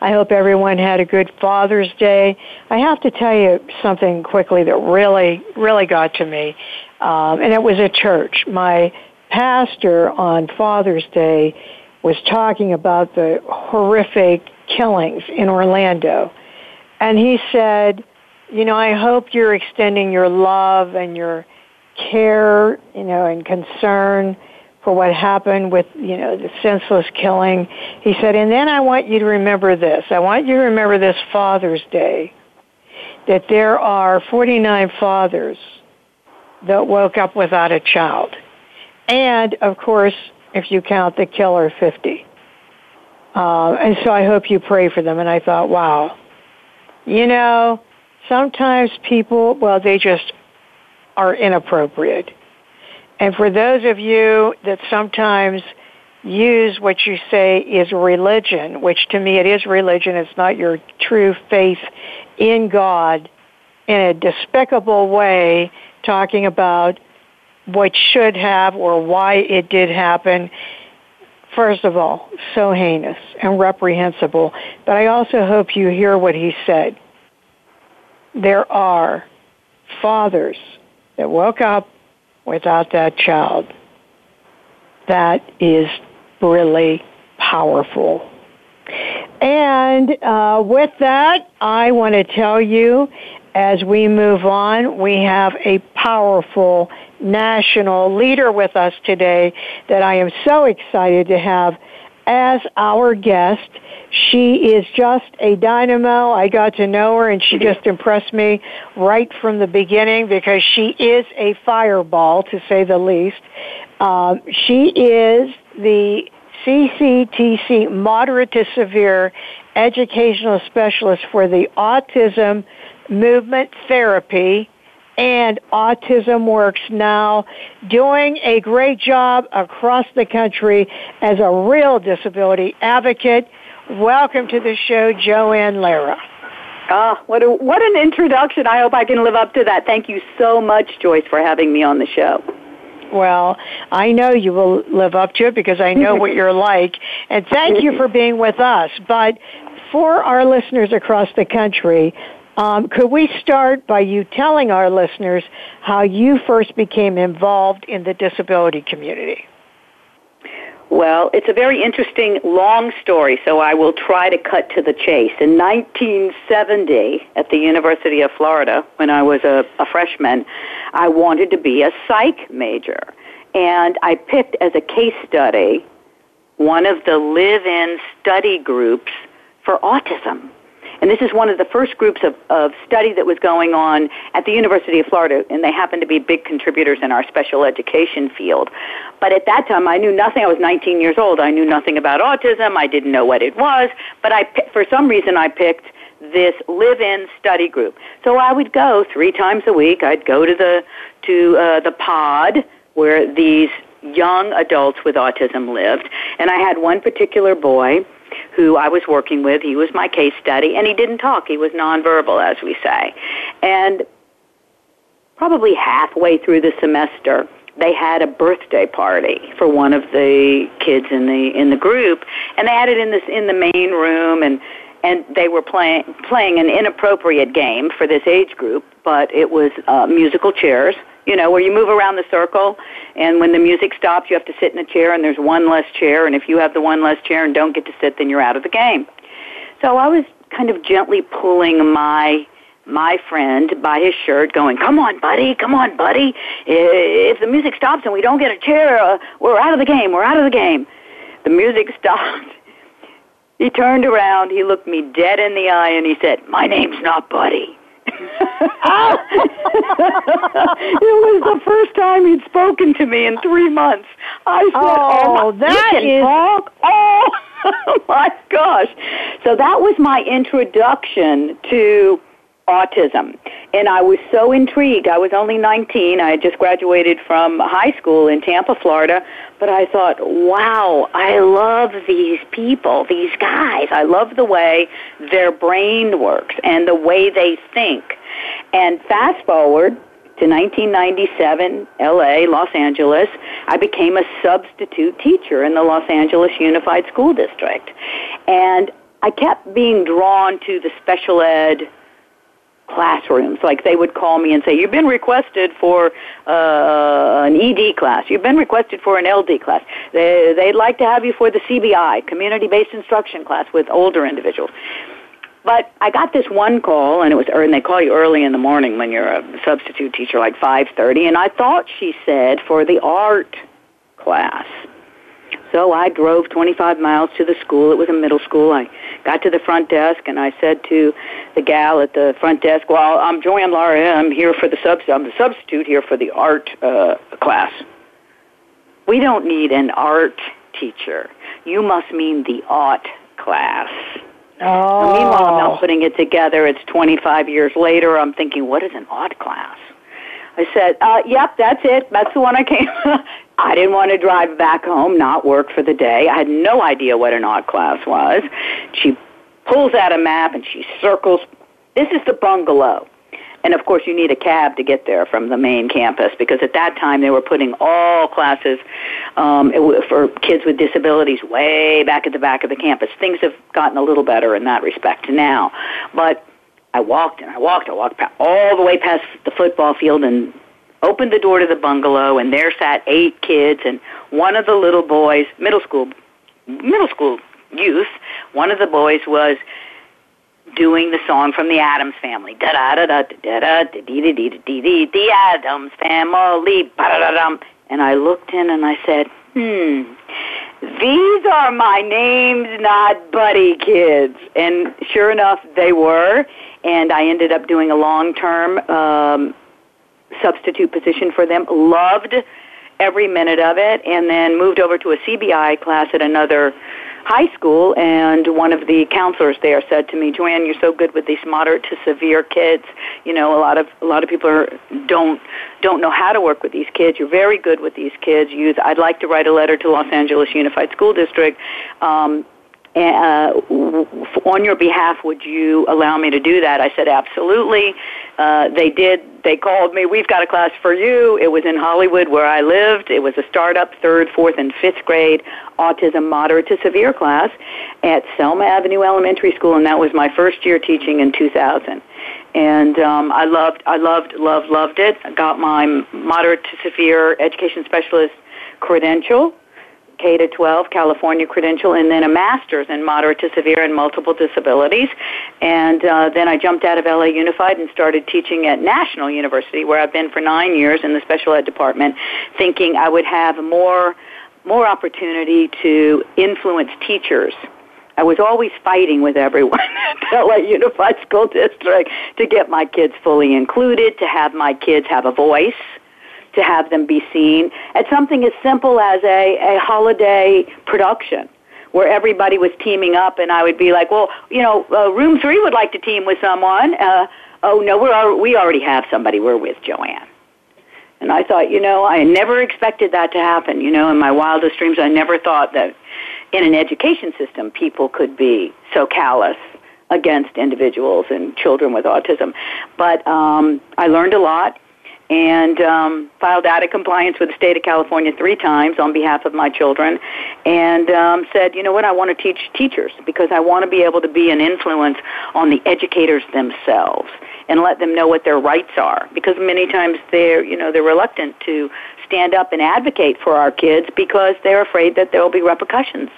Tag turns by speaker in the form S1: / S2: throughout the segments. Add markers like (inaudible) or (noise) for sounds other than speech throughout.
S1: I hope everyone had a good Father's Day. I have to tell you something quickly that really, really got to me, um, and it was at church. My pastor on Father's Day was talking about the horrific killings in Orlando. And he said, you know, I hope you're extending your love and your care, you know, and concern for what happened with, you know, the senseless killing. He said, and then I want you to remember this. I want you to remember this Father's Day, that there are 49 fathers that woke up without a child. And, of course, if you count the killer, 50. Uh, and so I hope you pray for them. And I thought, wow, you know, sometimes people, well, they just are inappropriate. And for those of you that sometimes use what you say is religion, which to me it is religion, it's not your true faith in God, in a despicable way, talking about what should have or why it did happen. First of all, so heinous and reprehensible. But I also hope you hear what he said. There are fathers that woke up without that child. That is really powerful. And uh, with that, I want to tell you as we move on, we have a powerful national leader with us today that I am so excited to have as our guest. She is just a dynamo. I got to know her and she just impressed me right from the beginning because she is a fireball to say the least. Um, she is the CCTC moderate to severe educational specialist for the autism movement therapy and Autism Works now, doing a great job across the country as a real disability advocate. Welcome to the show, Joanne Lara.
S2: Ah, what a, what an introduction. I hope I can live up to that. Thank you so much, Joyce, for having me on the show.
S1: Well, I know you will live up to it because I know what (laughs) you're like. And thank you for being with us. But for our listeners across the country, um, could we start by you telling our listeners how you first became involved in the disability community?
S2: Well, it's a very interesting, long story, so I will try to cut to the chase. In 1970, at the University of Florida, when I was a, a freshman, I wanted to be a psych major. And I picked as a case study one of the live in study groups for autism. And this is one of the first groups of, of study that was going on at the University of Florida, and they happen to be big contributors in our special education field. But at that time, I knew nothing. I was 19 years old. I knew nothing about autism. I didn't know what it was. But I, for some reason, I picked this live-in study group. So I would go three times a week. I'd go to the to uh, the pod where these young adults with autism lived, and I had one particular boy who I was working with. He was my case study, and he didn't talk. He was nonverbal, as we say. And probably halfway through the semester, they had a birthday party for one of the kids in the in the group, and they had it in this in the main room, and and they were playing playing an inappropriate game for this age group, but it was uh, musical chairs you know, where you move around the circle, and when the music stops, you have to sit in a chair, and there's one less chair, and if you have the one less chair and don't get to sit, then you're out of the game. So I was kind of gently pulling my my friend by his shirt going, come on, buddy, come on, buddy. If the music stops and we don't get a chair, uh, we're out of the game, we're out of the game. The music (laughs) stopped. He turned around, he looked me dead in the eye, and he said, My name's not Buddy. It was the first time he'd spoken to me in three months. I said,
S1: "Oh,
S2: oh
S1: that
S2: you can
S1: is-
S2: talk? (laughs) Oh, (laughs) my gosh!" So that was my introduction to autism, and I was so intrigued. I was only 19. I had just graduated from high school in Tampa, Florida. But I thought, wow, I love these people, these guys. I love the way their brain works and the way they think. And fast forward to 1997, LA, Los Angeles, I became a substitute teacher in the Los Angeles Unified School District. And I kept being drawn to the special ed classrooms. Like they would call me and say, "You've been requested for uh, an ED class. You've been requested for an LD class. They, they'd like to have you for the CBI, community-based instruction class, with older individuals." But I got this one call, and it was, and they call you early in the morning when you're a substitute teacher, like five thirty. And I thought she said for the art class. So I drove 25 miles to the school. It was a middle school. I got to the front desk and I said to the gal at the front desk, "Well, I'm Joanne Lara. I'm here for the subs. I'm the substitute here for the art uh, class. We don't need an art teacher. You must mean the art class."
S1: Oh.
S2: Meanwhile, I'm not putting it together. It's 25 years later. I'm thinking, what is an art class? I said, uh, yep, that's it. That's the one I came. (laughs) I didn't want to drive back home, not work for the day. I had no idea what an art class was. She pulls out a map and she circles. This is the bungalow. And of course, you need a cab to get there from the main campus because at that time they were putting all classes um, for kids with disabilities way back at the back of the campus. Things have gotten a little better in that respect now. But I walked and I walked, I walked all the way past the football field and opened the door to the bungalow, and there sat eight kids, and one of the little boys, middle school, middle school youth, one of the boys was doing the song from the Addams Family. Da da da da da da da dee dee dee dee the Addams Family. Ba da da. And I looked in and I said, hmm. These are my names, not buddy kids. And sure enough, they were. And I ended up doing a long term um, substitute position for them. Loved every minute of it. And then moved over to a CBI class at another high school. And one of the counselors there said to me, Joanne, you're so good with these moderate to severe kids. You know, a lot of a lot of people are, don't don't know how to work with these kids. You're very good with these kids. Youth. I'd like to write a letter to Los Angeles Unified School District. Um, uh, on your behalf, would you allow me to do that? I said, absolutely. Uh, they did. They called me. We've got a class for you. It was in Hollywood where I lived. It was a startup third, fourth, and fifth grade autism moderate to severe class at Selma Avenue Elementary School, and that was my first year teaching in 2000 and um, I loved, I loved, loved, loved it. I got my moderate to severe education specialist credential, K to 12 California credential, and then a master's in moderate to severe and multiple disabilities. And uh, then I jumped out of LA Unified and started teaching at National University, where I've been for nine years in the special ed department, thinking I would have more more opportunity to influence teachers I was always fighting with everyone (laughs) at LA Unified School District to get my kids fully included, to have my kids have a voice, to have them be seen at something as simple as a, a holiday production where everybody was teaming up and I would be like, well, you know, uh, room three would like to team with someone. Uh, oh, no, we're, we already have somebody. We're with Joanne. And I thought, you know, I never expected that to happen. You know, in my wildest dreams, I never thought that in an education system people could be so callous against individuals and children with autism. But um, I learned a lot and um, filed out of compliance with the state of California three times on behalf of my children, and um, said, you know what, I want to teach teachers because I want to be able to be an influence on the educators themselves and let them know what their rights are because many times they're you know they're reluctant to stand up and advocate for our kids because they're afraid that there will be repercussions.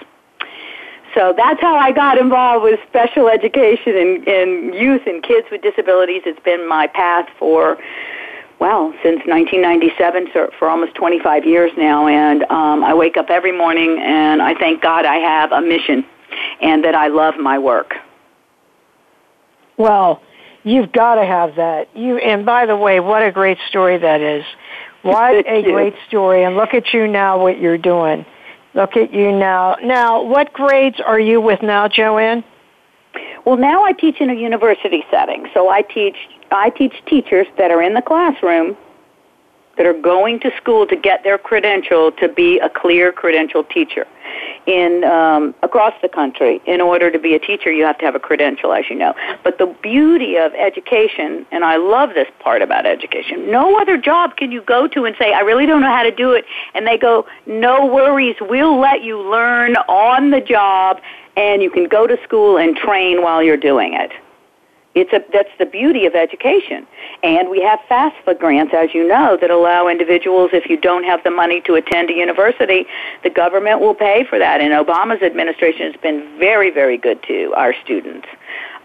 S2: So that's how I got involved with special education and, and youth and kids with disabilities. It's been my path for well, since 1997, so for almost 25 years now, and um, I wake up every morning and I thank God I have a mission and that I love my work.
S1: Well, you've got to have that. You and by the way, what a great story that is. What a great story! And look at you now, what you're doing. Look at you now. Now, what grades are you with now, Joanne?
S2: Well, now I teach in a university setting. So I teach I teach teachers that are in the classroom that are going to school to get their credential to be a clear credential teacher in um, across the country. In order to be a teacher, you have to have a credential, as you know. But the beauty of education, and I love this part about education, no other job can you go to and say, "I really don't know how to do it," and they go, "No worries, we'll let you learn on the job, and you can go to school and train while you're doing it." It's a, that's the beauty of education. And we have FAFSA grants, as you know, that allow individuals, if you don't have the money to attend a university, the government will pay for that. And Obama's administration has been very, very good to our students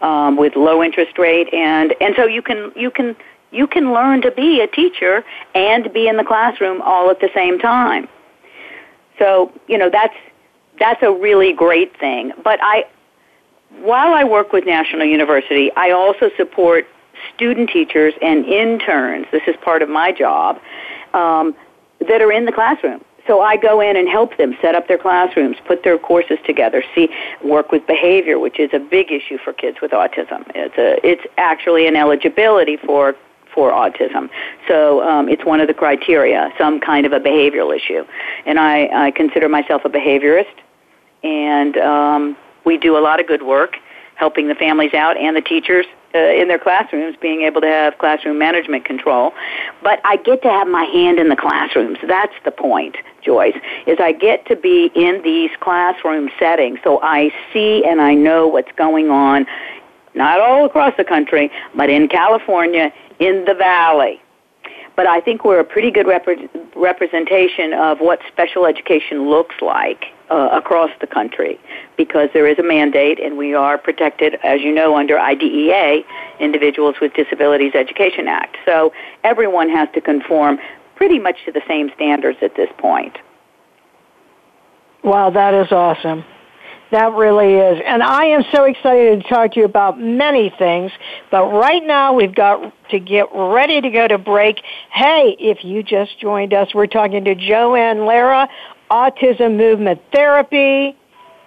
S2: um, with low interest rate. And, and so you can, you can, you can learn to be a teacher and be in the classroom all at the same time. So, you know, that's, that's a really great thing. But I, while I work with National University, I also support student teachers and interns. This is part of my job um, that are in the classroom. So I go in and help them set up their classrooms, put their courses together, see work with behavior, which is a big issue for kids with autism. It's a it's actually an eligibility for for autism. So um, it's one of the criteria, some kind of a behavioral issue. And I, I consider myself a behaviorist, and um, we do a lot of good work helping the families out and the teachers uh, in their classrooms being able to have classroom management control. But I get to have my hand in the classrooms. That's the point, Joyce, is I get to be in these classroom settings so I see and I know what's going on not all across the country, but in California, in the valley. But I think we're a pretty good rep- representation of what special education looks like uh, across the country because there is a mandate and we are protected, as you know, under IDEA, Individuals with Disabilities Education Act. So everyone has to conform pretty much to the same standards at this point.
S1: Wow, that is awesome. That really is. And I am so excited to talk to you about many things, but right now we've got to get ready to go to break. Hey, if you just joined us, we're talking to Joanne Lara Autism Movement Therapy,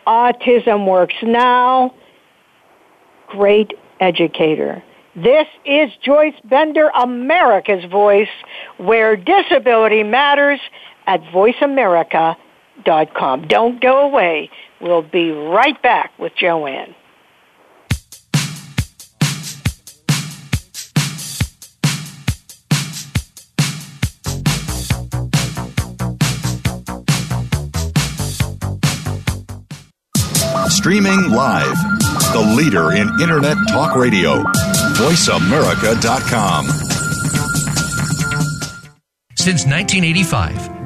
S1: Autism Works Now, great educator. This is Joyce Bender, America's Voice, where disability matters at voiceamerica.com. Don't go away. We'll be right back with Joanne.
S3: Streaming live. The leader in Internet talk radio. VoiceAmerica.com.
S4: Since 1985,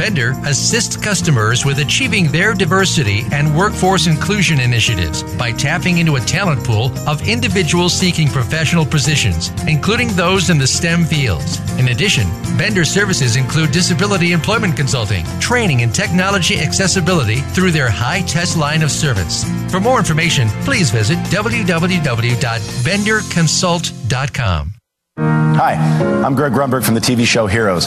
S4: Bender assists customers with achieving their diversity and workforce inclusion initiatives by tapping into a talent pool of individuals seeking professional positions, including those in the STEM fields. In addition, Bender services include disability employment consulting, training in technology accessibility through their high test line of service. For more information, please visit www.benderconsult.com.
S5: Hi, I'm Greg Grunberg from the TV show Heroes.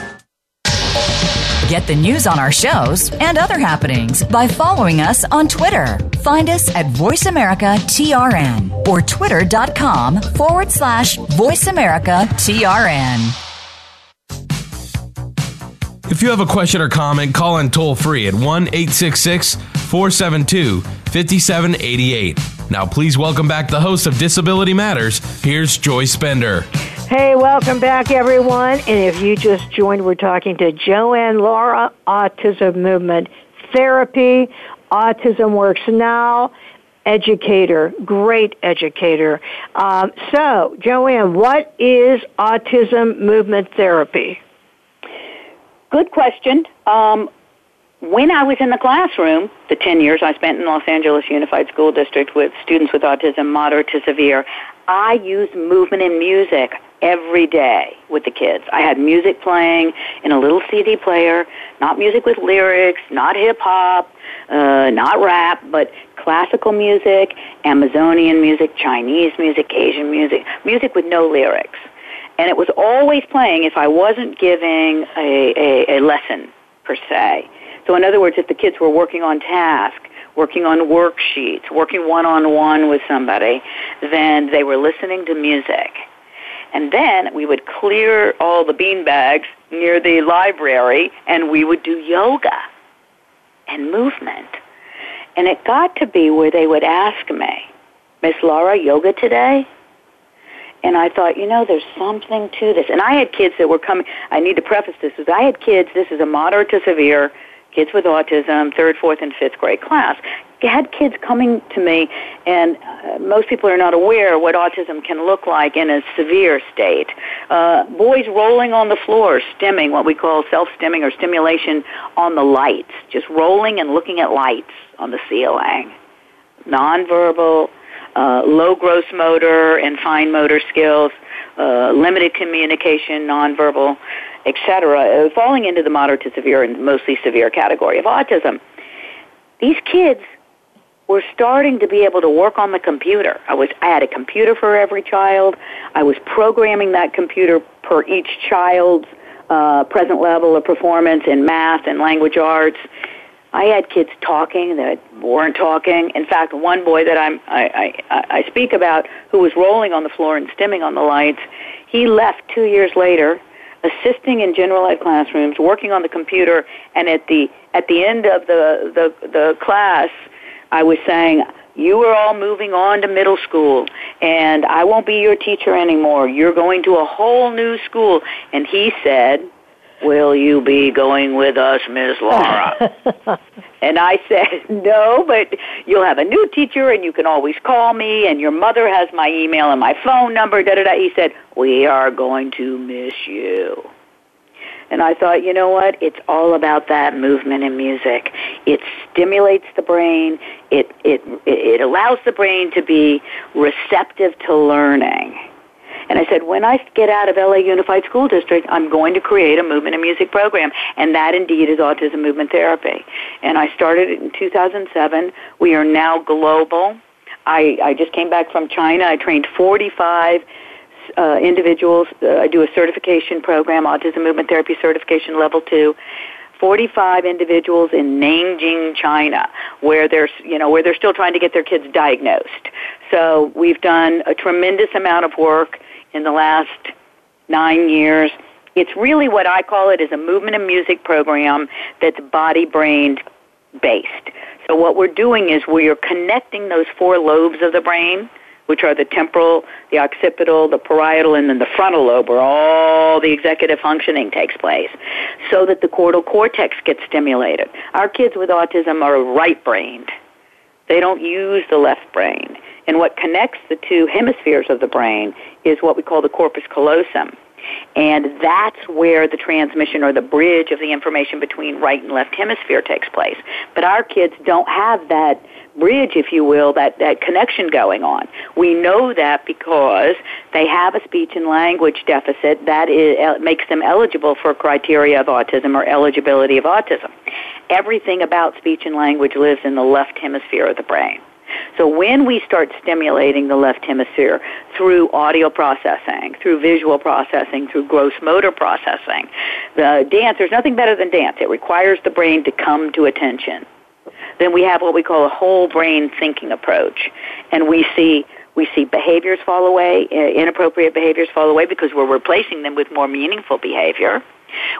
S6: Get the news on our shows and other happenings by following us on Twitter. Find us at VoiceAmericaTRN or twitter.com forward slash VoiceAmericaTRN.
S7: If you have a question or comment, call in toll free at 1 866
S8: 472 5788. Now, please welcome back the host of Disability Matters. Here's Joy Bender.
S1: Hey, welcome back, everyone. And if you just joined, we're talking to Joanne Laura, Autism Movement Therapy. Autism Works Now educator, great educator. Um, so, Joanne, what is autism movement therapy?
S2: Good question. Um, when I was in the classroom, the 10 years I spent in Los Angeles Unified School District with students with autism, moderate to severe, I used movement and music every day with the kids. I had music playing in a little CD player, not music with lyrics, not hip hop, uh, not rap, but classical music, Amazonian music, Chinese music, Asian music, music with no lyrics. And it was always playing if I wasn't giving a, a, a lesson per se. So in other words, if the kids were working on task, working on worksheets, working one-on-one with somebody, then they were listening to music. And then we would clear all the bean bags near the library and we would do yoga and movement. And it got to be where they would ask me, Miss Laura, yoga today? And I thought, you know, there's something to this. And I had kids that were coming, I need to preface this, is I had kids, this is a moderate to severe kids with autism, third, fourth, and fifth grade class, had kids coming to me, and uh, most people are not aware what autism can look like in a severe state. Uh, boys rolling on the floor, stimming, what we call self-stimming or stimulation on the lights, just rolling and looking at lights on the ceiling. Nonverbal, uh, low gross motor and fine motor skills, uh, limited communication, nonverbal etc., uh, falling into the moderate to severe and mostly severe category of autism. These kids were starting to be able to work on the computer. I was I had a computer for every child. I was programming that computer per each child's uh, present level of performance in math and language arts. I had kids talking that weren't talking. In fact, one boy that I'm, I, I, I speak about, who was rolling on the floor and stimming on the lights, he left two years later assisting in general ed classrooms, working on the computer, and at the at the end of the the, the class, I was saying, "You are all moving on to middle school, and I won't be your teacher anymore. You're going to a whole new school." And he said, Will you be going with us, Miss Laura? (laughs) and I said, (laughs) No, but you'll have a new teacher and you can always call me and your mother has my email and my phone number, da da da. He said, We are going to miss you. And I thought, you know what? It's all about that movement and music. It stimulates the brain. It it it allows the brain to be receptive to learning. And I said, when I get out of LA Unified School District, I'm going to create a movement and music program. And that indeed is autism movement therapy. And I started it in 2007. We are now global. I, I just came back from China. I trained 45 uh, individuals. Uh, I do a certification program, Autism Movement Therapy Certification Level 2. 45 individuals in Nanjing, China, where they're, you know, where they're still trying to get their kids diagnosed. So we've done a tremendous amount of work in the last nine years. It's really what I call it is a movement and music program that's body brain based. So what we're doing is we are connecting those four lobes of the brain, which are the temporal, the occipital, the parietal, and then the frontal lobe, where all the executive functioning takes place, so that the cortical cortex gets stimulated. Our kids with autism are right-brained. They don't use the left brain. And what connects the two hemispheres of the brain is what we call the corpus callosum. And that's where the transmission or the bridge of the information between right and left hemisphere takes place. But our kids don't have that bridge, if you will, that, that connection going on. We know that because they have a speech and language deficit that is, uh, makes them eligible for criteria of autism or eligibility of autism. Everything about speech and language lives in the left hemisphere of the brain. So when we start stimulating the left hemisphere through audio processing, through visual processing, through gross motor processing, the dance, there's nothing better than dance. It requires the brain to come to attention. Then we have what we call a whole brain thinking approach. And we see We see behaviors fall away, inappropriate behaviors fall away because we're replacing them with more meaningful behavior.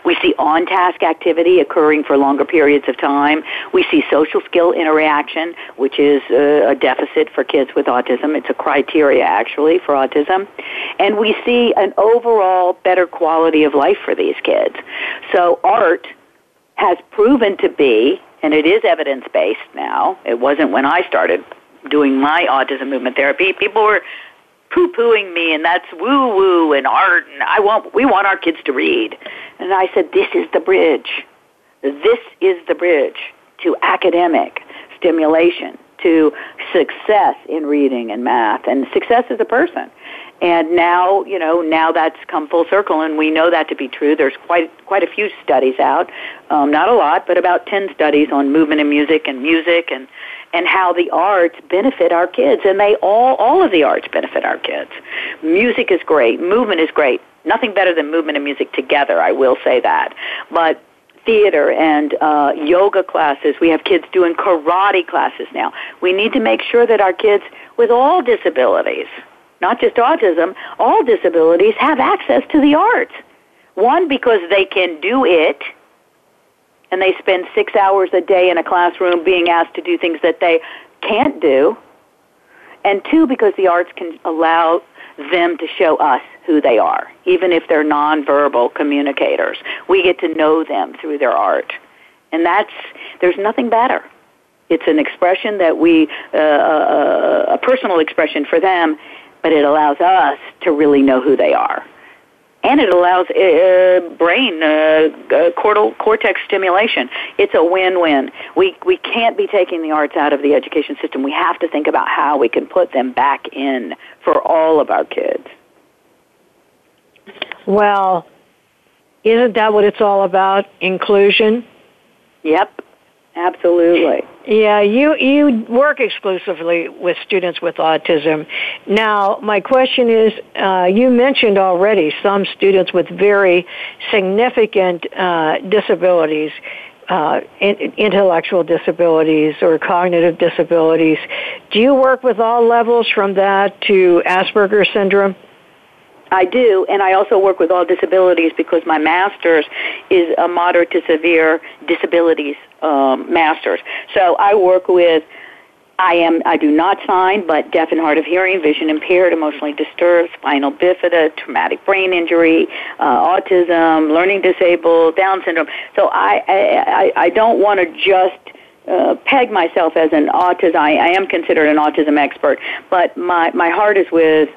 S2: We see on task activity occurring for longer periods of time. We see social skill interaction, which is a, a deficit for kids with autism. It's a criteria actually for autism. And we see an overall better quality of life for these kids. So art has proven to be, and it is evidence based now, it wasn't when I started doing my autism movement therapy. People were poo pooing me and that's woo woo and art and I want we want our kids to read. And I said, This is the bridge. This is the bridge to academic stimulation, to success in reading and math and success as a person. And now, you know, now that's come full circle, and we know that to be true. There's quite quite a few studies out, um, not a lot, but about ten studies on movement and music and music and and how the arts benefit our kids, and they all all of the arts benefit our kids. Music is great, movement is great. Nothing better than movement and music together. I will say that, but theater and uh, yoga classes. We have kids doing karate classes now. We need to make sure that our kids with all disabilities, not just autism, all disabilities have access to the arts. One, because they can do it and they spend six hours a day in a classroom being asked to do things that they can't do. And two, because the arts can allow them to show us who they are, even if they're nonverbal communicators. We get to know them through their art. And that's, there's nothing better. It's an expression that we, uh, uh a personal expression for them, but it allows us to really know who they are and it allows uh, brain uh, uh, cortical cortex stimulation. It's a win-win. We we can't be taking the arts out of the education system. We have to think about how we can put them back in for all of our kids.
S1: Well, isn't that what it's all about? Inclusion.
S2: Yep. Absolutely.
S1: Yeah, you you work exclusively with students with autism. Now, my question is, uh, you mentioned already some students with very significant uh, disabilities, uh, in, intellectual disabilities or cognitive disabilities. Do you work with all levels from that to Asperger's syndrome?
S2: I do, and I also work with all disabilities because my master's is a moderate to severe disabilities um, master's. So I work with I am I do not sign, but deaf and hard of hearing, vision impaired, emotionally disturbed, spinal bifida, traumatic brain injury, uh, autism, learning disabled, Down syndrome. So I I, I don't want to just uh, peg myself as an autism. I, I am considered an autism expert, but my my heart is with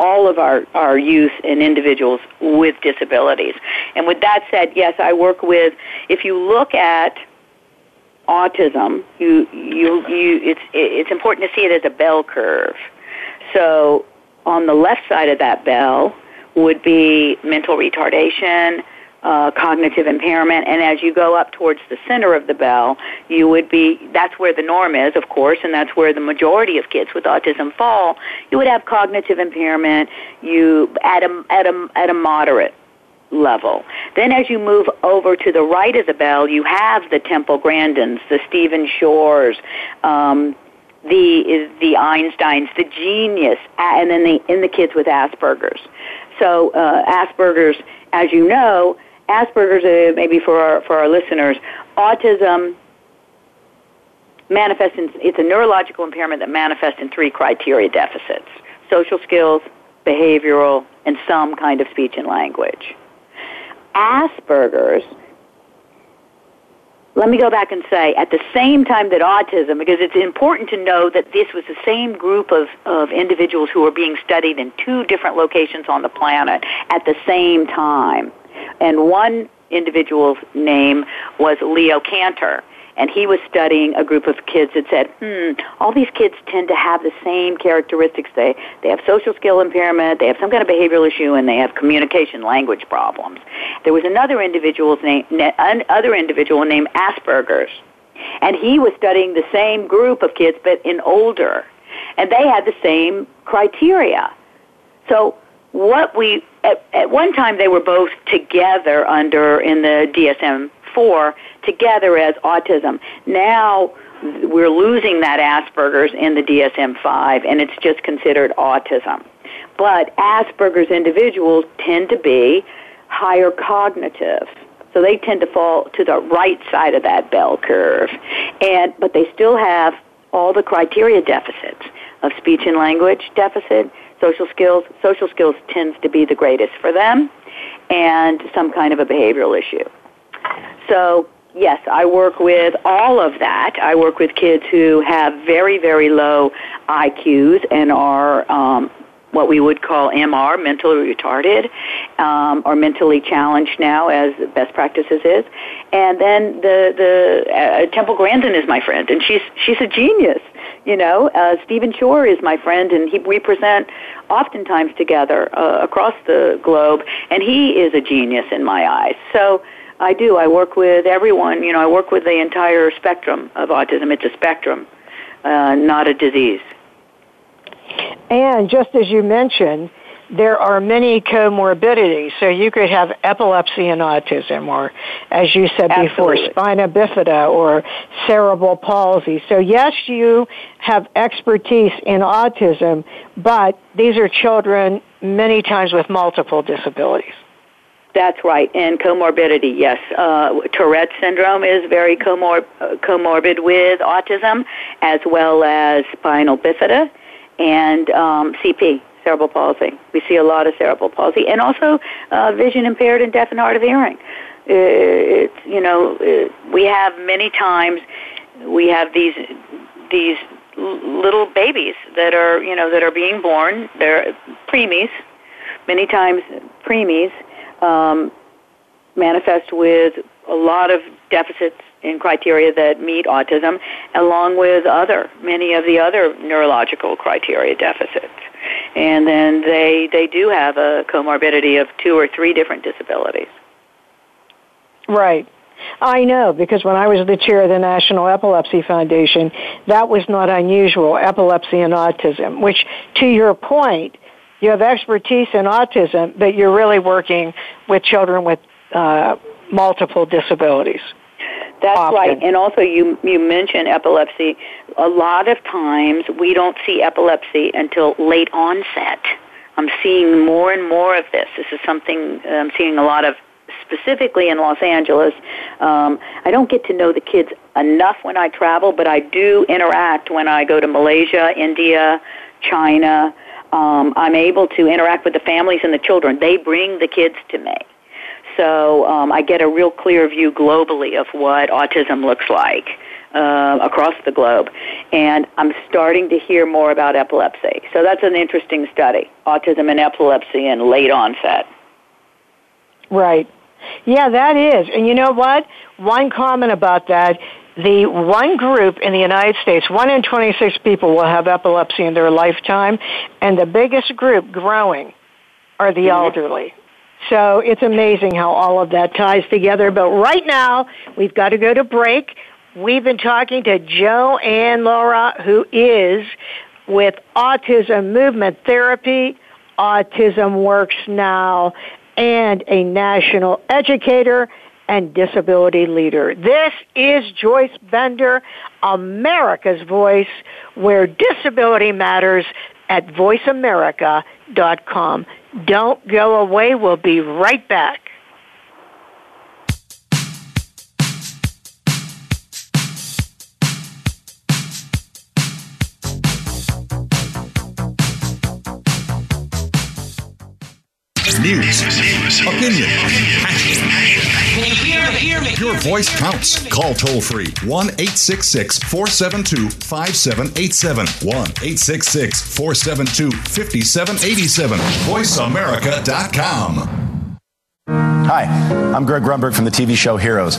S2: all of our, our youth and individuals with disabilities. And with that said, yes, I work with, if you look at autism, you, you, you, it's, it's important to see it as a bell curve. So on the left side of that bell would be mental retardation, uh, cognitive impairment, and as you go up towards the center of the bell, you would be, that's where the norm is, of course, and that's where the majority of kids with autism fall. You would have cognitive impairment, you, at a, at a, at a moderate level. Then as you move over to the right of the bell, you have the Temple Grandins, the Stephen Shores, um, the the Einsteins, the genius, and then the in the kids with Asperger's. So uh, Asperger's, as you know, Asperger's, uh, maybe for our, for our listeners, autism manifests in, it's a neurological impairment that manifests in three criteria deficits social skills, behavioral, and some kind of speech and language. Asperger's, let me go back and say, at the same time that autism, because it's important to know that this was the same group of, of individuals who were being studied in two different locations on the planet at the same time and one individual's name was Leo Kanner. And he was studying a group of kids that said, hmm, all these kids tend to have the same characteristics. They, they have social skill impairment, they have some kind of behavioral issue, and they have communication language problems. There was another individual's name, other individual named Asperger's. And he was studying the same group of kids, but in older. And they had the same criteria. So what we at, at one time they were both together under in the DSM four together as autism. Now we're losing that Asperger's in the DSM-5 and it's just considered autism. But Asperger's individuals tend to be higher cognitive. So they tend to fall to the right side of that bell curve. And but they still have all the criteria deficits of speech and language deficit, social skills. Social skills tends to be the greatest for them and some kind of a behavioral issue. So yes, I work with all of that. I work with kids who have very, very low IQs and are um, what we would call MR, mentally retarded, um, or mentally challenged now, as best practices is. And then the the uh, Temple Grandin is my friend, and she's she's a genius. You know, uh, Stephen Shore is my friend, and he, we present oftentimes together uh, across the globe, and he is a genius in my eyes. So I do. I work with everyone. You know, I work with the entire spectrum of autism. It's a spectrum, uh, not a disease.
S1: And just as you mentioned, there are many comorbidities. So you could have epilepsy and autism, or as you said Absolutely. before, spina bifida or cerebral palsy. So yes, you have expertise in autism, but these are children many times with multiple disabilities.
S2: That's right, and comorbidity, yes. Uh, Tourette syndrome is very comor- comorbid with autism, as well as spinal bifida and um, CP, cerebral palsy. We see a lot of cerebral palsy, and also uh, vision impaired and deaf and hard of hearing. Uh, it's you know uh, we have many times we have these these little babies that are you know that are being born. They're preemies, many times preemies um, manifest with a lot of deficits in criteria that meet autism, along with other many of the other neurological criteria deficits. And then they they do have a comorbidity of two or three different disabilities.
S1: Right. I know because when I was the chair of the National Epilepsy Foundation, that was not unusual, epilepsy and autism, which to your point, you have expertise in autism, but you're really working with children with uh, multiple disabilities.
S2: That's
S1: often.
S2: right. And also you you mentioned epilepsy. A lot of times we don't see epilepsy until late onset. I'm seeing more and more of this. This is something I'm seeing a lot of specifically in Los Angeles. Um, I don't get to know the kids enough when I travel, but I do interact when I go to Malaysia, India, China. Um, I'm able to interact with the families and the children. They bring the kids to me. So um, I get a real clear view globally of what autism looks like. Uh, across the globe. And I'm starting to hear more about epilepsy. So that's an interesting study autism and epilepsy and late onset.
S1: Right. Yeah, that is. And you know what? One comment about that the one group in the United States, one in 26 people will have epilepsy in their lifetime, and the biggest group growing are the mm-hmm. elderly. So it's amazing how all of that ties together. But right now, we've got to go to break. We've been talking to Joanne Laura, who is with Autism Movement Therapy, Autism Works Now, and a national educator and disability leader. This is Joyce Bender, America's Voice, where disability matters at voiceamerica.com. Don't go away. We'll be right back.
S3: News, opinion, voice counts. Call toll free 1 866 472 5787. 1 866 472 5787. VoiceAmerica.com.
S5: Hi, I'm Greg Grunberg from the TV show Heroes.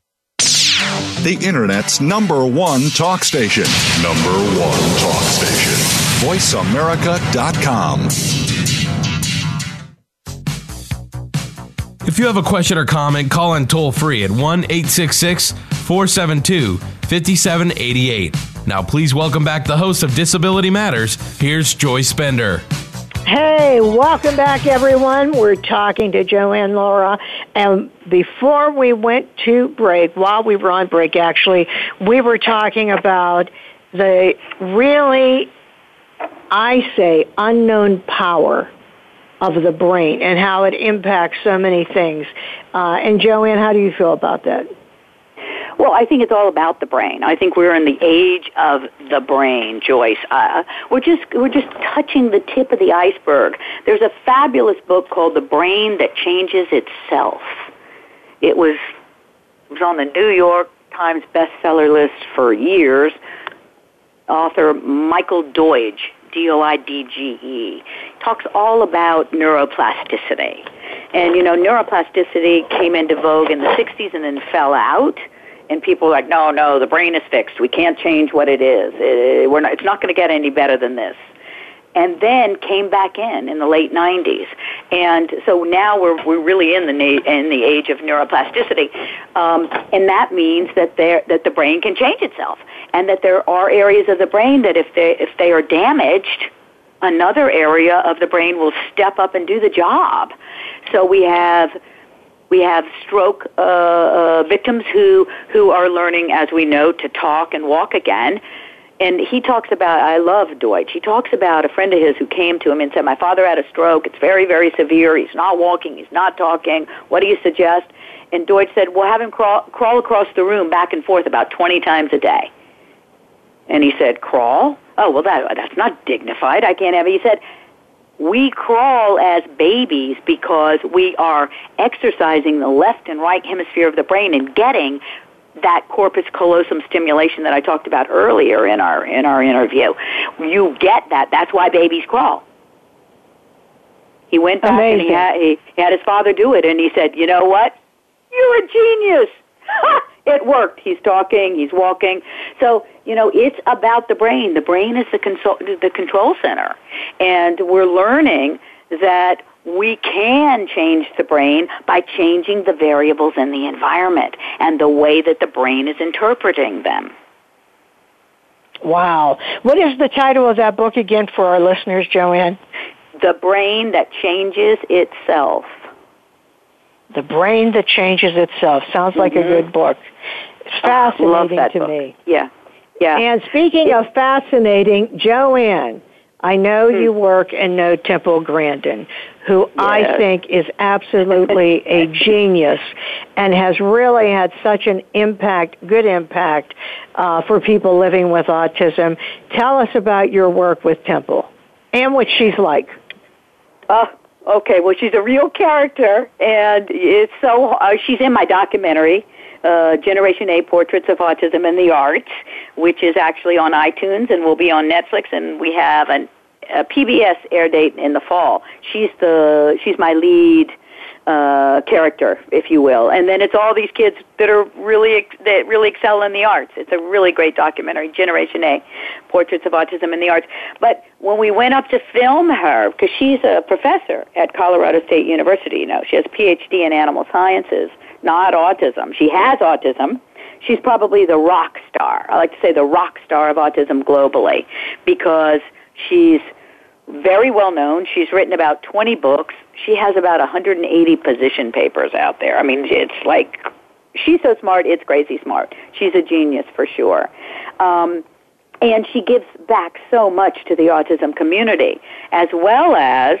S3: The Internet's number one talk station. Number one talk station. VoiceAmerica.com.
S8: If you have a question or comment, call in toll free at 1 866 472 5788. Now, please welcome back the host of Disability Matters. Here's Joyce Bender.
S1: Hey, welcome back, everyone. We're talking to Joanne Lara. And before we went to break, while we were on break, actually, we were talking about the really, I say, unknown power of the brain and how it impacts so many things. Uh, and Joanne, how do you feel about that?
S2: Well, I think it's all about the brain. I think we're in the age of the brain, Joyce. Uh, we're just we're just touching the tip of the iceberg. There's a fabulous book called The Brain That Changes Itself. It was it was on the New York Times bestseller list for years. Author Michael Doidge, D-O-I-D-G-E, talks all about neuroplasticity. And, you know, neuroplasticity came into vogue in the 60s and then fell out and people are like, no, no, the brain is fixed. We can't change what it is. It, we're not, it's not going to get any better than this. And then came back in in the late 90s, and so now we're we're really in the na- in the age of neuroplasticity, um, and that means that there that the brain can change itself, and that there are areas of the brain that if they if they are damaged, another area of the brain will step up and do the job. So we have we have stroke uh, uh, victims who who are learning, as we know, to talk and walk again. And he talks about, I love Doidge. He talks about a friend of his who came to him and said, My father had a stroke. It's very, very severe. He's not walking. He's not talking. What do you suggest? And Doidge said, Well, have him crawl, crawl across the room back and forth about 20 times a day. And he said, Crawl? Oh, well, that, that's not dignified. I can't have it. He said, we crawl as babies because we are exercising the left and right hemisphere of the brain and getting that corpus callosum stimulation that I talked about earlier in our in our interview. You get that. That's why babies crawl. He went back
S1: Amazing.
S2: and he had, he, he had his father do it, and he said, "You know what? You're a genius." (laughs) it worked. He's talking, he's walking. So, you know, it's about the brain. The brain is the control, the control center. And we're learning that we can change the brain by changing the variables in the environment and the way that the brain is interpreting them.
S1: Wow. What is the title of that book again for our listeners, Joanne?
S2: The brain that changes itself.
S1: The Brain That Changes Itself. Sounds like
S2: Mm-hmm.
S1: a good book. It's
S2: Love
S1: fascinating to
S2: book.
S1: me.
S2: Yeah. Yeah.
S1: And speaking of fascinating, Joanne, I know you work and know Temple Grandin, who I think is absolutely a (laughs) genius and has really had such an impact, good impact, uh, for people living with autism. Tell us about your work with Temple and what she's like.
S2: Oh, okay. Well, she's a real character, and it's so. Uh, she's in my documentary, uh, Generation A: Portraits of Autism in the Arts, which is actually on iTunes and will be on Netflix. And we have an, a PBS air date in the fall. She's the she's my lead uh, character, if you will. And then it's all these kids that are really that really excel in the arts. It's a really great documentary, Generation A, Portraits of Autism in the Arts. But when we went up to film her, because she's a professor at Colorado State University, you know, she has a PhD in animal sciences, not autism. She has autism. She's probably the rock star. I like to say the rock star of autism globally because she's very well known. She's written about 20 books. She has about 180 position papers out there. I mean, it's like she's so smart, it's crazy smart. She's a genius for sure. Um, And she gives back so much to the autism community, as well as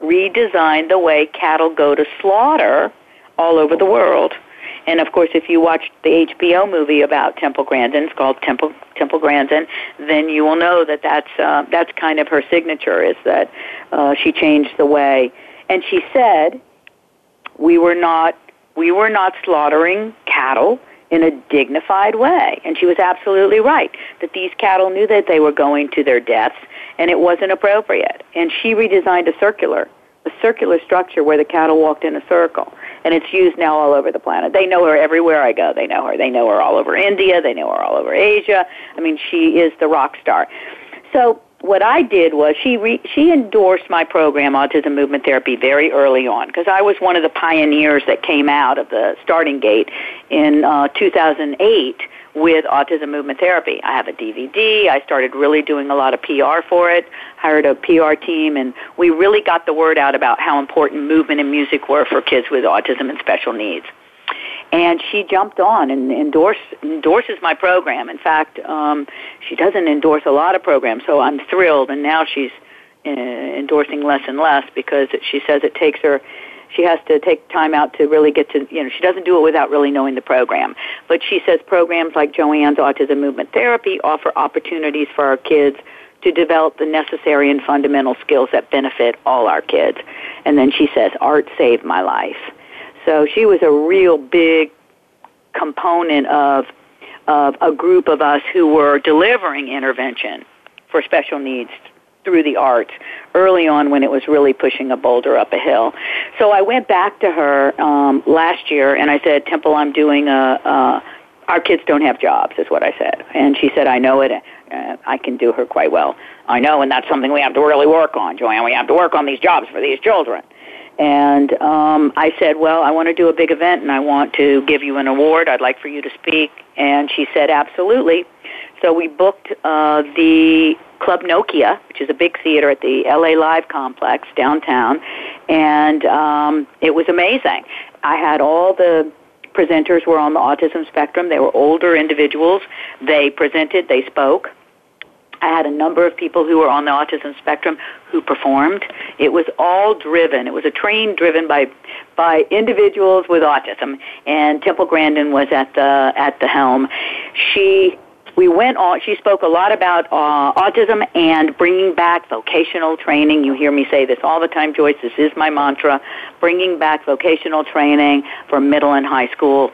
S2: redesign the way cattle go to slaughter all over the world. And of course, if you watch the HBO movie about Temple Grandin, it's called Temple Temple Grandin, then you will know that that's uh, that's kind of her signature is that uh, she changed the way. And she said, we were not we were not slaughtering cattle in a dignified way. And she was absolutely right that these cattle knew that they were going to their deaths and it wasn't appropriate. And she redesigned a circular, a circular structure where the cattle walked in a circle. And it's used now all over the planet. They know her everywhere I go. They know her. They know her all over India. They know her all over Asia. I mean, she is the rock star. So what I did was she re, she endorsed my program, Autism Movement Therapy, very early on because I was one of the pioneers that came out of the starting gate in uh, 2008 with Autism Movement Therapy. I have a DVD. I started really doing a lot of PR for it. Hired a PR team, and we really got the word out about how important movement and music were for kids with autism and special needs and she jumped on and endorsed endorses my program. In fact, um, she doesn't endorse a lot of programs, so I'm thrilled. And now she's uh, endorsing less and less because she says it takes her. She has to take time out to really get to, you know, she doesn't do it without really knowing the program. But she says programs like Joanne's Autism Movement Therapy offer opportunities for our kids to develop the necessary and fundamental skills that benefit all our kids. And then she says, art saved my life. So she was a real big component of of a group of us who were delivering intervention for special needs through the arts early on when it was really pushing a boulder up a hill. So I went back to her um, last year and I said, Temple, I'm doing a, a our kids don't have jobs, is what I said. And she said, I know it. Uh, I can do her quite well. I know, and that's something we have to really work on, Joanne. We have to work on these jobs for these children. And um, I said, Well, I want to do a big event and I want to give you an award. I'd like for you to speak. And she said, Absolutely. So we booked uh, the Club Nokia, which is a big theater at the LA Live complex downtown. And um, it was amazing. I had all the presenters were on the autism spectrum. They were older individuals. They presented, they spoke. I had a number of people who were on the autism spectrum who performed. It was all driven. It was a train driven by by individuals with autism, and Temple Grandin was at the at the helm. She we went on. She spoke a lot about uh, autism and bringing back vocational training. You hear me say this all the time, Joyce. This is my mantra: bringing back vocational training for middle and high school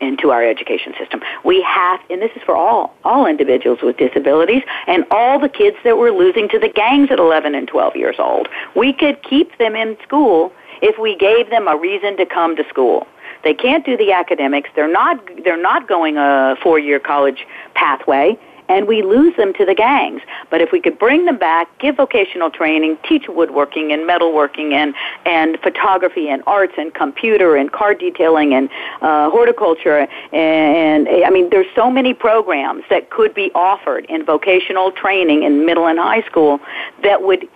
S2: into our education system. We have, and this is for all, all individuals with disabilities and all the kids that we're losing to the gangs at 11 and 12 years old. We could keep them in school if we gave them a reason to come to school. They can't do the academics. They're not, they're not going a four-year college pathway and we lose them to the gangs. But if we could bring them back, give vocational training, teach woodworking and metalworking and, and photography and arts and computer and car detailing and uh, horticulture and, and I mean there's so many programs that could be offered in vocational training in middle and high school that would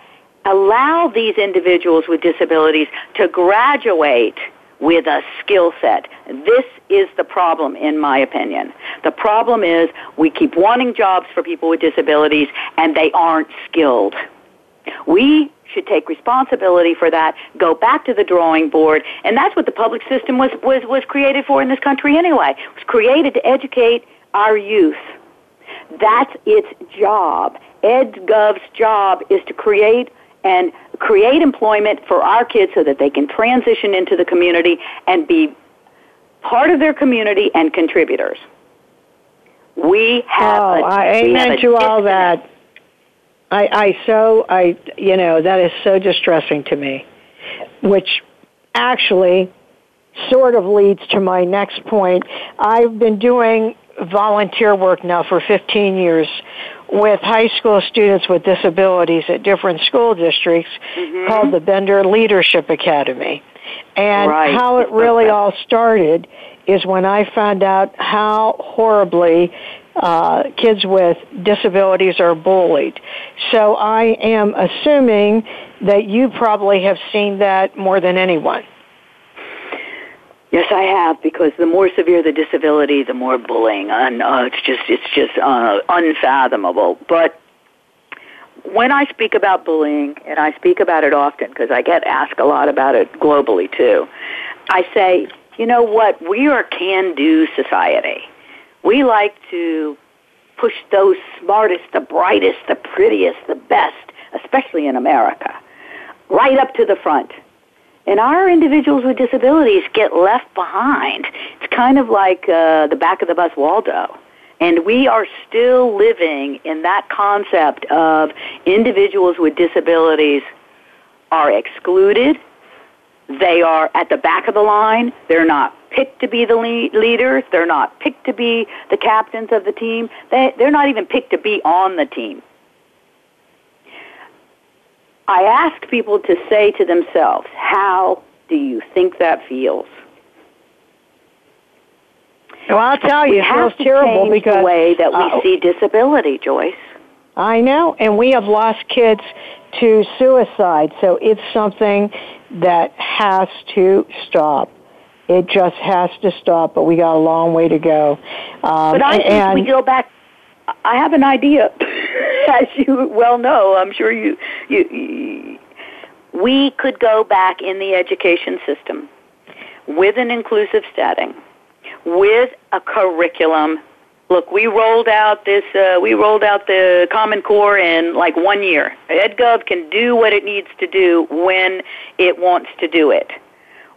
S2: allow these individuals with disabilities to graduate with a skill set. This is the problem, in my opinion. The problem is we keep wanting jobs for people with disabilities and they aren't skilled. We should take responsibility for that, go back to the drawing board, and that's what the public system was, was, was created for in this country anyway. It was created to educate our youth. That's its job. EdGov's job is to create and create employment for our kids so that they can transition into the community and be part of their community and contributors. We have
S1: oh,
S2: a,
S1: I amen to all that. I, I so I you know that is so distressing to me, which actually sort of leads to my next point. I've been doing volunteer work now for 15 years with high school students with disabilities at different school districts mm-hmm. called the Bender Leadership Academy. And
S2: right.
S1: how it really all started is when I found out how horribly uh, kids with disabilities are bullied. So I am assuming that you probably have seen that more than anyone.
S2: Yes, I have because the more severe the disability, the more bullying, and uh, it's just it's just uh, unfathomable. But when I speak about bullying, and I speak about it often because I get asked a lot about it globally too, I say, you know what? We are can-do society. We like to push those smartest, the brightest, the prettiest, the best, especially in America, right up to the front and our individuals with disabilities get left behind. It's kind of like uh, the back of the bus Waldo. And we are still living in that concept of individuals with disabilities are excluded. They are at the back of the line. They're not picked to be the lead- leaders. They're not picked to be the captains of the team. They, they're not even picked to be on the team. I ask people to say to themselves, how do you think that feels?
S1: Well, I'll tell you,
S2: we
S1: it feels terrible because
S2: the way that we
S1: uh,
S2: see disability, Joyce.
S1: I know, and we have lost kids to suicide, so it's something that has to stop. It just has to stop, but we got a long way to go. Um,
S2: But I think
S1: and,
S2: we go back. I have an idea, (laughs) as you well know. I'm sure you, you, you. We could go back in the education system with an inclusive setting, with a curriculum. Look, we rolled out this. Uh, we rolled out the Common Core in like one year. EdGov can do what it needs to do when it wants to do it.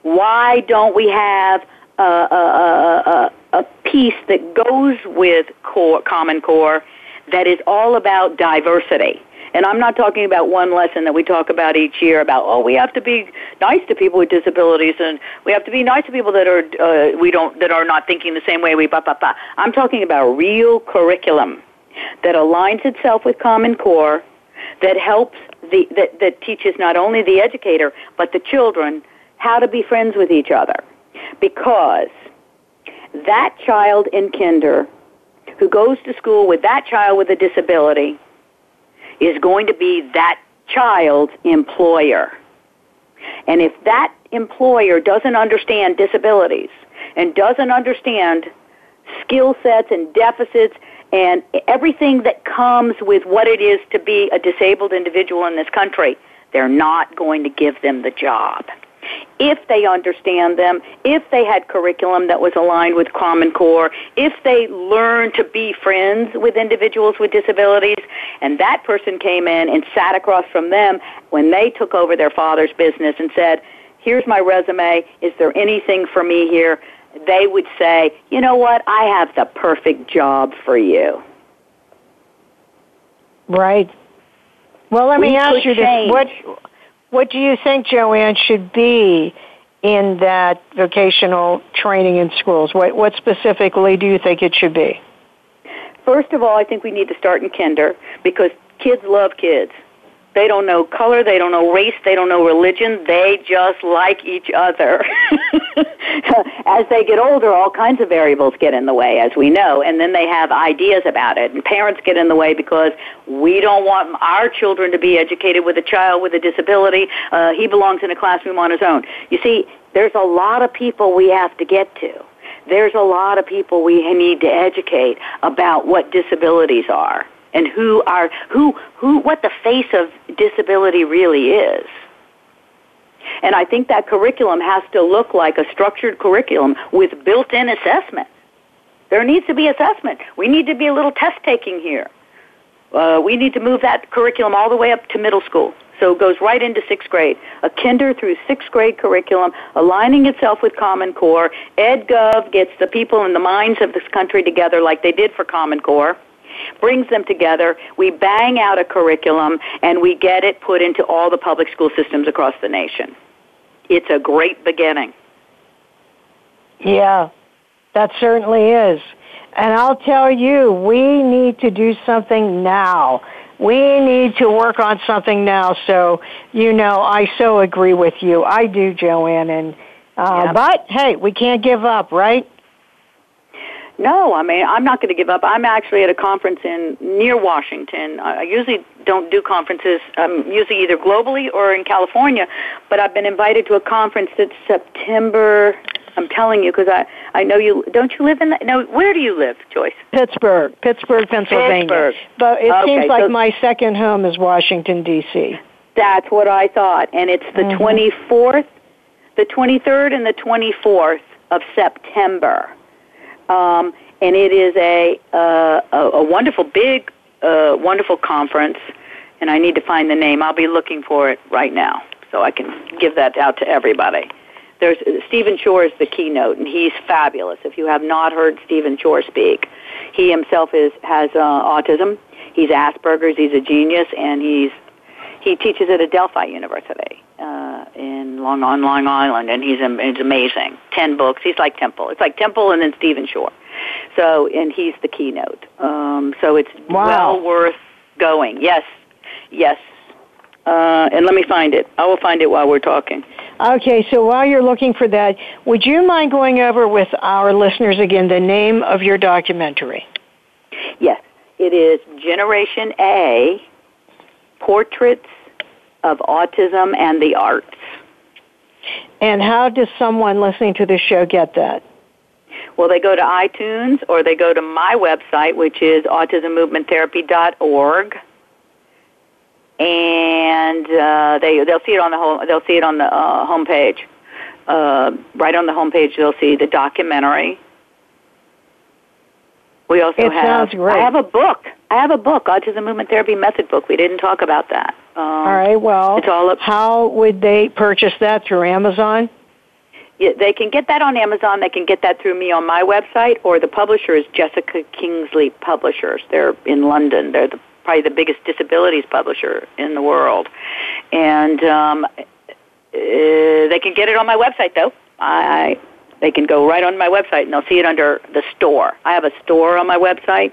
S2: Why don't we have a, a, a, piece that goes with core, Common Core that is all about diversity? And I'm not talking about one lesson that we talk about each year about, oh, we have to be nice to people with disabilities and we have to be nice to people that are, uh, we don't, that are not thinking the same way we, ba, ba, ba. I'm talking about real curriculum that aligns itself with Common Core, that helps the, that, that teaches not only the educator, but the children how to be friends with each other. Because that child in kinder who goes to school with that child with a disability is going to be that child's employer. And if that employer doesn't understand disabilities and doesn't understand skill sets and deficits and everything that comes with what it is to be a disabled individual in this country, they're not going to give them the job if they understand them, if they had curriculum that was aligned with Common Core, if they learned to be friends with individuals with disabilities, and that person came in and sat across from them when they took over their father's business and said, Here's my resume. Is there anything for me here? They would say, You know what? I have the perfect job for you.
S1: Right. Well, let
S2: We
S1: me ask you this:
S2: change.
S1: what what do you think, Joanne, should be in that vocational training in schools? What what specifically do you think it should be?
S2: First of all, I think we need to start in kinder because kids love kids. They don't know color, they don't know race, they don't know religion, they just like each other. (laughs) as they get older, all kinds of variables get in the way, as we know, and then they have ideas about it. And parents get in the way because we don't want our children to be educated with a child with a disability. Uh, he belongs in a classroom on his own. You see, there's a lot of people we have to get to. There's a lot of people we need to educate about what disabilities are and who are who who what the face of disability really is. And I think that curriculum has to look like a structured curriculum with built-in assessment. There needs to be assessment. We need to be a little test taking here. Uh, we need to move that curriculum all the way up to middle school. So it goes right into sixth grade. A kinder through sixth grade curriculum, aligning itself with Common Core. EdGov gets the people and the minds of this country together like they did for Common Core brings them together. We bang out a curriculum and we get it put into all the public school systems across the nation. It's a great beginning.
S1: Yeah, that certainly is. And I'll tell you, we need to do something now. We need to work on something now. So, you know, I so agree with you. I do, Joanne. And uh,
S2: Yep.
S1: but hey, we can't give up, right?
S2: No, I mean I'm not going to give up. I'm actually at a conference in near Washington. I usually don't do conferences. I'm usually either globally or in California, but I've been invited to a conference that's September I'm telling you because I I know you. Don't you live in? The, no, where do you live, Joyce?
S1: Pittsburgh, Pittsburgh, Pennsylvania.
S2: Pittsburgh.
S1: But it
S2: Okay,
S1: seems like
S2: so-
S1: my second home is Washington D.C.
S2: That's what I thought, and it's the
S1: Mhm.
S2: 24th, the 23rd, and the 24th of September. Um, and it is a uh, a, a wonderful, big, uh, wonderful conference. And I need to find the name. I'll be looking for it right now, so I can give that out to everybody. There's Stephen Shore is the keynote, and he's fabulous. If you have not heard Stephen Shore speak, he himself is has uh, autism. He's Asperger's. He's a genius, and he's he teaches at Adelphi University in Long on Long Island, and he's he's amazing. Ten books. He's like Temple. It's like Temple and then Stephen Shore. So, and he's the keynote. Um, so it's
S1: Wow.
S2: well worth going. Yes, yes. Uh, and let me find it. I will find it while we're talking.
S1: Okay, so while you're looking for that, would you mind going over with our listeners again the name of your documentary?
S2: Yes, it is Generation A: Portraits of Autism and the Arts.
S1: And how does someone listening to this show get that?
S2: Well, they go to iTunes or they go to my website, which is autismmovementtherapy.org, and uh, they they'll see it on the home they'll see it on the uh, homepage. Uh, right on the homepage, they'll see the documentary. We also
S1: It
S2: have.
S1: sounds great.
S2: I have a book. I have a book, Autism Movement Therapy Method book. We didn't talk about that. Um,
S1: All right, well,
S2: it's all up.
S1: how would they purchase that through Amazon?
S2: Yeah, they can get that on Amazon. They can get that through me on my website, or the publisher is Jessica Kingsley Publishers. They're in London. They're the, probably the biggest disabilities publisher in the world, and um, uh, they can get it on my website. Though I, they can go right on my website and they'll see it under the store. I have a store on my website,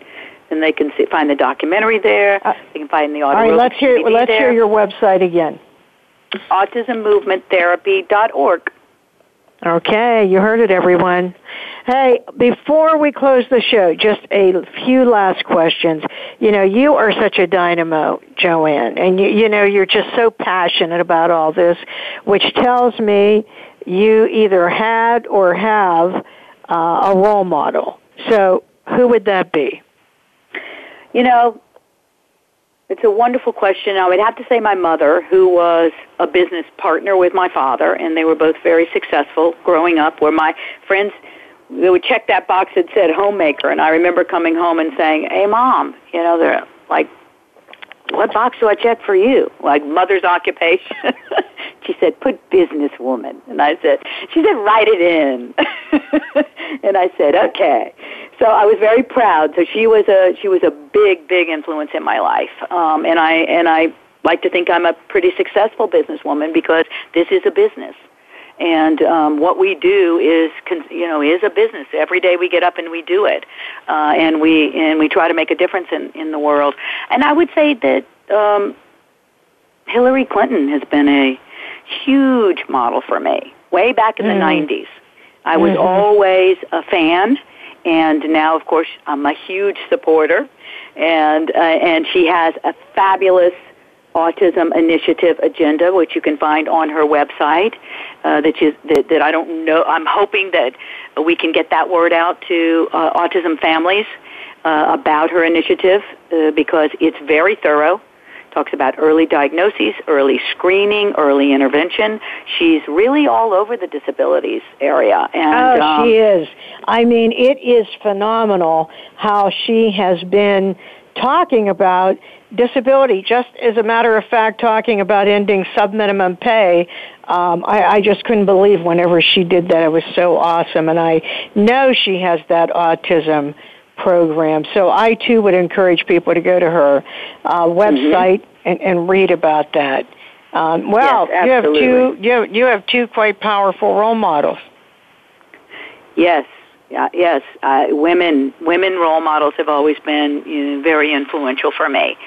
S2: and they can see, find the documentary there. they can find the
S1: Uh, All
S2: audio.
S1: right, let's hear let's hear your website again.
S2: autismmovementtherapy.org.
S1: Okay, you heard it, everyone. Hey, before we close the show, just a few last questions. You know, you are such a dynamo, Joanne, and you, you know, you're just so passionate about all this, which tells me you either had or have uh, a role model. So, who would that be?
S2: You know, it's a wonderful question. I would have to say my mother, who was a business partner with my father, and they were both very successful growing up. Where my friends, they would check that box that said homemaker, and I remember coming home and saying, "Hey, mom, you know, they're like." What box do I check for you? Like mother's occupation. (laughs) she said, put businesswoman. And I said, she said, write it in. (laughs) and I said, okay. So I was very proud. So she was a she was a big big influence in my life, um, and I and I like to think I'm a pretty successful businesswoman because this is a business, and um, what we do is you know is a business. Every day we get up and we do it, uh, and we and we try to make a difference in in the world. And I would say that um, Hillary Clinton has been a huge model for me. Way back in the
S1: Mhm.
S2: '90s, I was
S1: Mhm.
S2: always a fan and now of course I'm a huge supporter and uh, and she has a fabulous autism initiative agenda which you can find on her website uh, that, you, that that I don't know I'm hoping that we can get that word out to uh, autism families uh, about her initiative uh, because it's very thorough talks about early diagnoses, early screening, early intervention. She's really all over the disabilities area. And
S1: oh,
S2: um,
S1: she is. I mean, it is phenomenal how she has been talking about disability. Just as a matter of fact, talking about ending subminimum pay. Um, I, I just couldn't believe whenever she did that. It was so awesome, and I know she has that autism program. So I too would encourage people to go to her uh, website and, and read about that. Um, well,
S2: Yes,
S1: you have two you have, you have two quite powerful role models.
S2: Yes, yeah, yes. Uh, women, women role models have always been you know, very influential for me.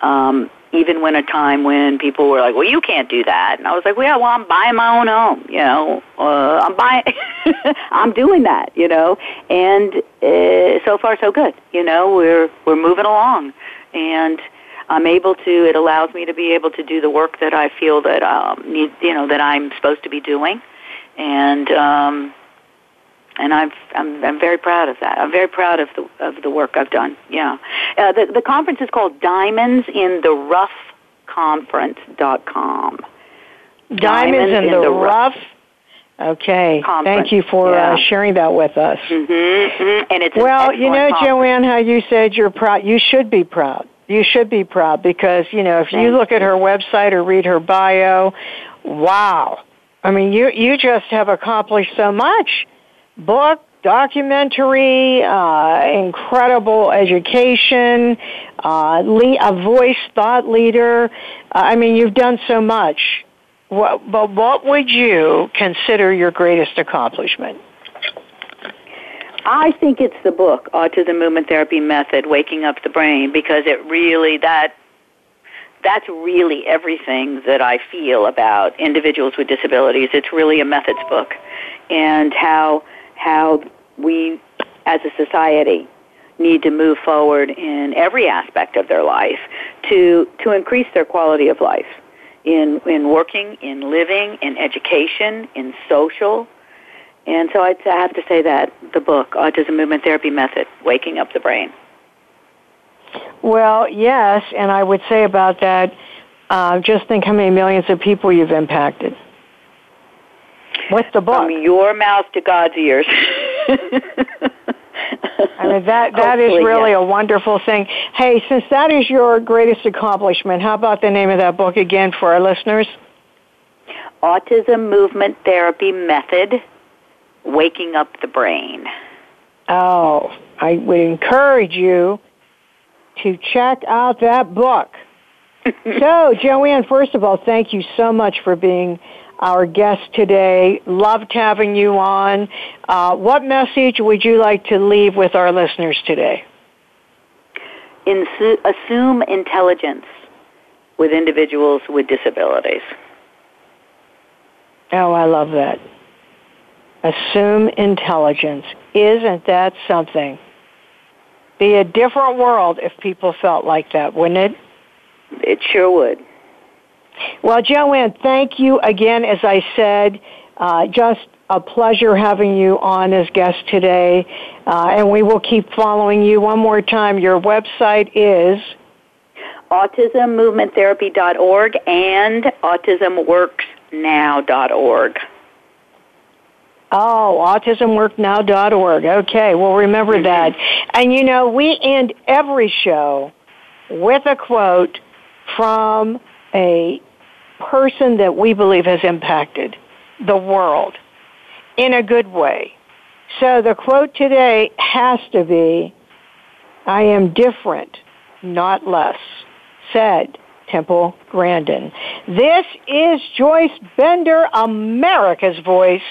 S2: Um, even when a time when people were like, "Well, you can't do that," and I was like, "Well, yeah, well, I'm buying my own home. You know, uh, I'm buying, (laughs) I'm doing that. You know, and uh, so far so good. You know, we're we're moving along, and I'm able to. It allows me to be able to do the work that I feel that um, need, you know, that I'm supposed to be doing, and um, and I've, I'm, I'm very proud of that. I'm very proud of the of the work I've done. Yeah, uh, the the conference is called Diamonds in the Rough Conference.com.
S1: Diamonds, Diamonds in, in, the, the rough. rough. Okay,
S2: Conference.
S1: thank you for uh, yeah. uh, sharing that with us.
S2: Mm-hmm, mm-hmm. And it's
S1: well, you know,
S2: conference.
S1: Joanne, how you said you're proud. You should be proud. You should be proud because you know if Thanks. you look at her website or read her bio, wow. I mean, you you just have accomplished so much book, documentary, uh, incredible education, uh, le- a voice thought leader. Uh, I mean, you've done so much. What, but what would you consider your greatest accomplishment?
S2: I think it's the book, Autism Movement Therapy Method, Waking Up the Brain, because it really, that that's really everything that I feel about individuals with disabilities. It's really a methods book and how how we as a society need to move forward in every aspect of their life to to increase their quality of life in in working, in living, in education, in social. And so I'd have to say that the book, Autism Movement Therapy Method, Waking Up the Brain.
S1: Well, yes, and I would say about that, uh, just think how many millions of people you've impacted. What's the book?
S2: From your mouth to God's ears.
S1: I mean that that is really a wonderful thing. Hey, since that is your greatest accomplishment, how about the name of that book again for our listeners?
S2: Autism Movement Therapy Method: Waking Up the Brain.
S1: Oh, I would encourage you to check out that book. (laughs) so, Joanne, first of all, thank you so much for being our guest today. Loved having you on. Uh, what message would you like to leave with our listeners today?
S2: Insu- assume intelligence with individuals with disabilities.
S1: Oh, I love that. Assume intelligence. Isn't that something? Be a different world if people felt like that, wouldn't it?
S2: It sure would.
S1: Well, Joanne, thank you again. As I said, uh, just a pleasure having you on as guest today, uh, and we will keep following you. One more time, your website is
S2: autismmovementtherapy.org and autismworksnow.org.
S1: Oh, autismworknow.org. Okay, well, remember mm-hmm. that. And you know, we end every show with a quote from a person that we believe has impacted the world in a good way. So the quote today has to be, I am different, not less, said Temple Grandin. This is Joyce Bender, America's Voice,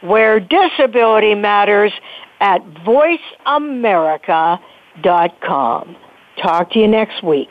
S1: where disability matters at voiceamerica.com. Talk to you next week.